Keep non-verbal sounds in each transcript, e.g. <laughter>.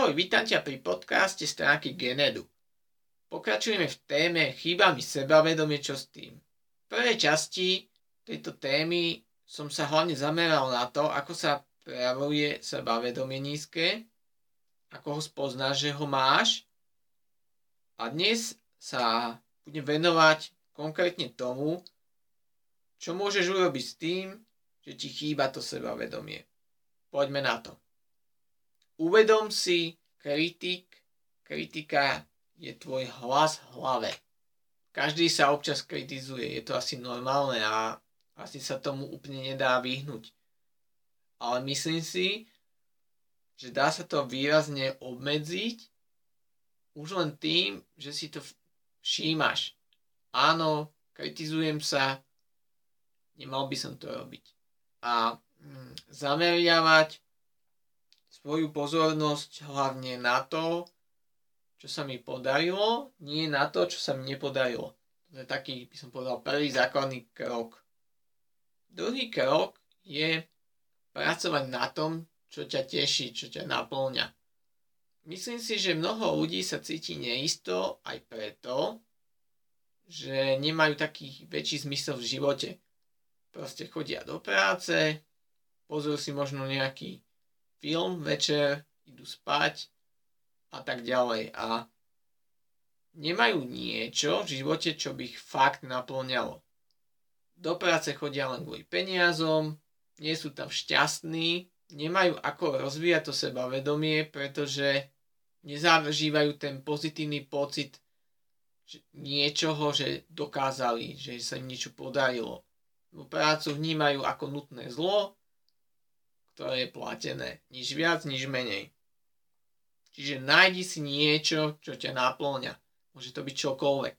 Ahoj, vítam ťa pri podcaste stránky Genedu. Pokračujeme v téme Chýba mi sebavedomie, čo s tým. V prvej časti tejto témy som sa hlavne zameral na to, ako sa prejavuje sebavedomie nízke, ako ho spoznáš, že ho máš. A dnes sa budem venovať konkrétne tomu, čo môžeš urobiť s tým, že ti chýba to sebavedomie. Poďme na to. Uvedom si, kritik, kritika je tvoj hlas v hlave. Každý sa občas kritizuje, je to asi normálne a asi sa tomu úplne nedá vyhnúť. Ale myslím si, že dá sa to výrazne obmedziť už len tým, že si to všímaš. Áno, kritizujem sa, nemal by som to robiť. A mm, zameriavať svoju pozornosť hlavne na to, čo sa mi podarilo, nie na to, čo sa mi nepodarilo. To je taký, by som povedal, prvý základný krok. Druhý krok je pracovať na tom, čo ťa teší, čo ťa naplňa. Myslím si, že mnoho ľudí sa cíti neisto aj preto, že nemajú taký väčší zmysel v živote. Proste chodia do práce, pozrú si možno nejaký film večer, idú spať a tak ďalej. A nemajú niečo v živote, čo by ich fakt naplňalo. Do práce chodia len kvôli peniazom, nie sú tam šťastní, nemajú ako rozvíjať to sebavedomie, pretože nezažívajú ten pozitívny pocit niečoho, že dokázali, že sa im niečo podarilo. Prácu vnímajú ako nutné zlo ktoré je platené. Nič viac, nič menej. Čiže nájdi si niečo, čo ťa náplňa. Môže to byť čokoľvek.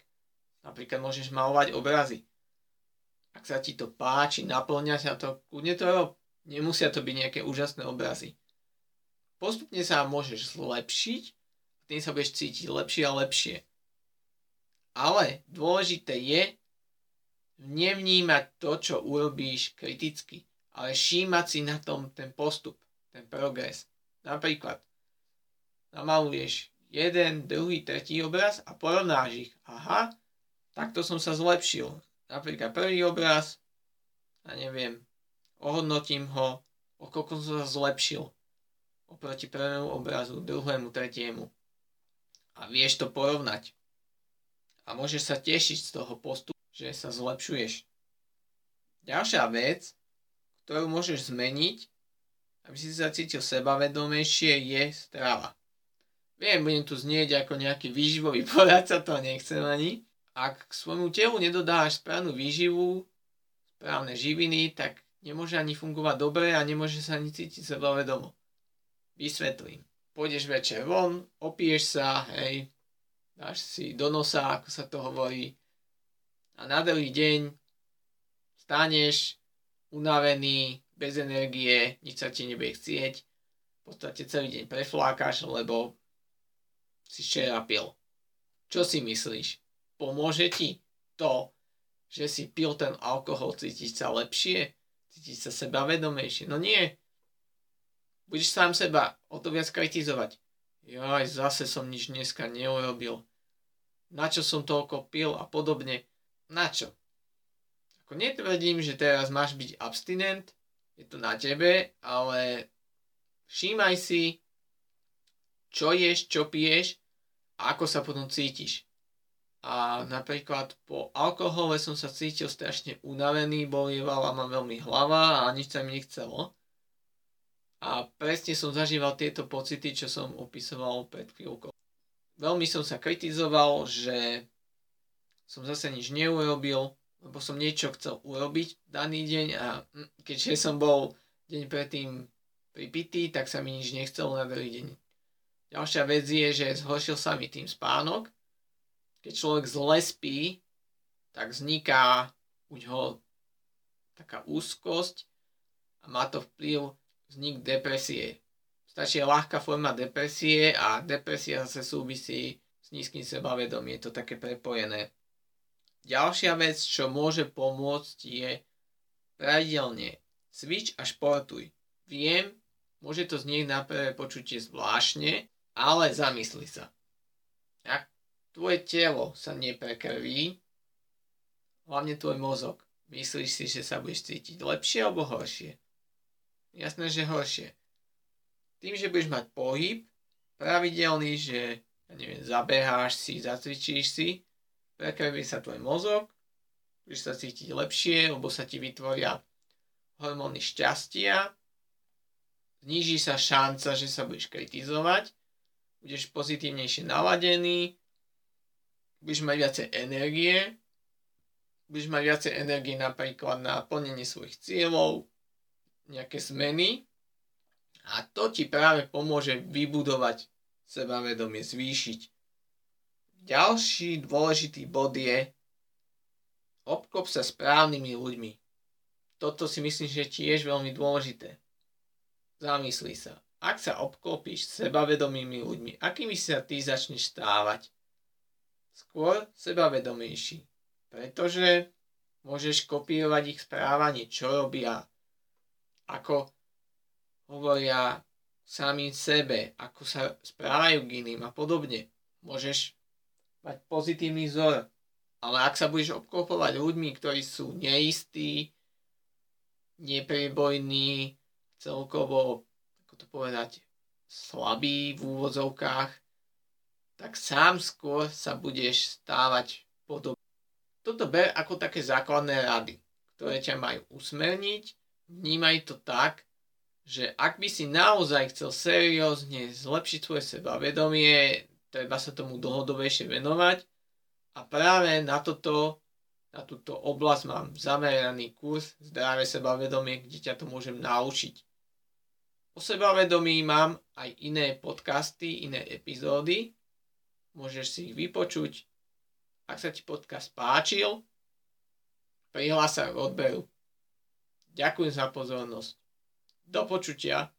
Napríklad môžeš malovať obrazy. Ak sa ti to páči, naplňa sa to, kľudne to rob. Nemusia to byť nejaké úžasné obrazy. Postupne sa môžeš zlepšiť tým sa budeš cítiť lepšie a lepšie. Ale dôležité je nevnímať to, čo urobíš kriticky ale všímať si na tom ten postup, ten progres. Napríklad namaluješ jeden, druhý, tretí obraz a porovnáš ich. Aha, takto som sa zlepšil. Napríklad prvý obraz, a neviem, ohodnotím ho, o koľko som sa zlepšil oproti prvému obrazu, druhému, tretiemu. A vieš to porovnať. A môžeš sa tešiť z toho postupu, že sa zlepšuješ. Ďalšia vec, ktorú môžeš zmeniť, aby si sa cítil sebavedomejšie, je strava. Viem, budem tu znieť ako nejaký výživový <laughs> poradca, to nechcem ani. Ak k svojmu telu nedodáš správnu výživu, správne živiny, tak nemôže ani fungovať dobre a nemôže sa ani cítiť sebavedomo. Vysvetlím. Pôjdeš večer von, opiješ sa, hej, dáš si do nosa, ako sa to hovorí, a na druhý deň staneš, unavený, bez energie, nič sa ti nebude chcieť. V podstate celý deň preflákaš, lebo si včera pil. Čo si myslíš? Pomôže ti to, že si pil ten alkohol, cítiš sa lepšie? Cítiš sa sebavedomejšie? No nie. Budeš sám seba o to viac kritizovať. Jaj, zase som nič dneska neurobil. Na čo som toľko pil a podobne. Na čo? Ako netvrdím, že teraz máš byť abstinent, je to na tebe, ale všímaj si, čo ješ, čo piješ a ako sa potom cítiš. A napríklad po alkohole som sa cítil strašne unavený, bolievala ma veľmi hlava a nič sa mi nechcelo. A presne som zažíval tieto pocity, čo som opisoval pred chvíľkou. Veľmi som sa kritizoval, že som zase nič neurobil, lebo som niečo chcel urobiť daný deň a hm, keďže som bol deň predtým pripitý, tak sa mi nič nechcelo na druhý deň. Ďalšia vec je, že zhoršil sa mi tým spánok. Keď človek zle spí, tak vzniká u ňoho taká úzkosť a má to vplyv vznik depresie. Stačí ľahká forma depresie a depresia zase súvisí s nízkym sebavedomím. Je to také prepojené. Ďalšia vec, čo môže pomôcť je pravidelne cvič a športuj. Viem, môže to znieť na prvé počutie zvláštne, Ale zamysli sa. Ak tvoje telo sa neprekrví, hlavne tvoj mozog, myslíš si, že sa budeš cítiť lepšie alebo horšie? Jasné, že horšie. Tým, že budeš mať pohyb pravidelný, že ja neviem, zabeháš si, zacvičíš si, prekrví sa tvoj mozog, budeš sa cítiť lepšie, lebo sa ti vytvoria hormóny šťastia, zníži sa šanca, že sa budeš kritizovať, budeš pozitívnejšie naladený, budeš mať viacej energie, budeš mať viacej energie napríklad na plnenie svojich cieľov, nejaké zmeny a to ti práve pomôže vybudovať sebavedomie, zvýšiť. Ďalší dôležitý bod je obklop sa správnymi ľuďmi. Toto si myslím, že tiež veľmi dôležité. Zamysli sa. Ak sa obklopíš sebavedomými ľuďmi, akými sa ty začneš stávať? Skôr sebavedomejší. Pretože môžeš kopírovať ich správanie, čo robia, ako hovoria samým sebe, ako sa správajú k iným a podobne. Môžeš mať pozitívny vzor, ale ak sa budeš obklopovať ľuďmi, ktorí sú neistí, neprebojní, celkovo to povedať, slabý v úvodzovkách, tak sám skôr sa budeš stávať podobný. Toto ber ako také základné rady, ktoré ťa majú usmerniť. Vnímaj to tak, že ak by si naozaj chcel seriózne zlepšiť svoje sebavedomie, treba sa tomu dlhodobejšie venovať. A práve na toto, na túto oblasť mám zameraný kurz Zdravé sebavedomie, kde ťa to môžem naučiť. O sebavedomí mám aj iné podcasty, iné epizódy. Môžeš si ich vypočuť. Ak sa ti podcast páčil, prihlás sa k odberu. Ďakujem za pozornosť. Do počutia.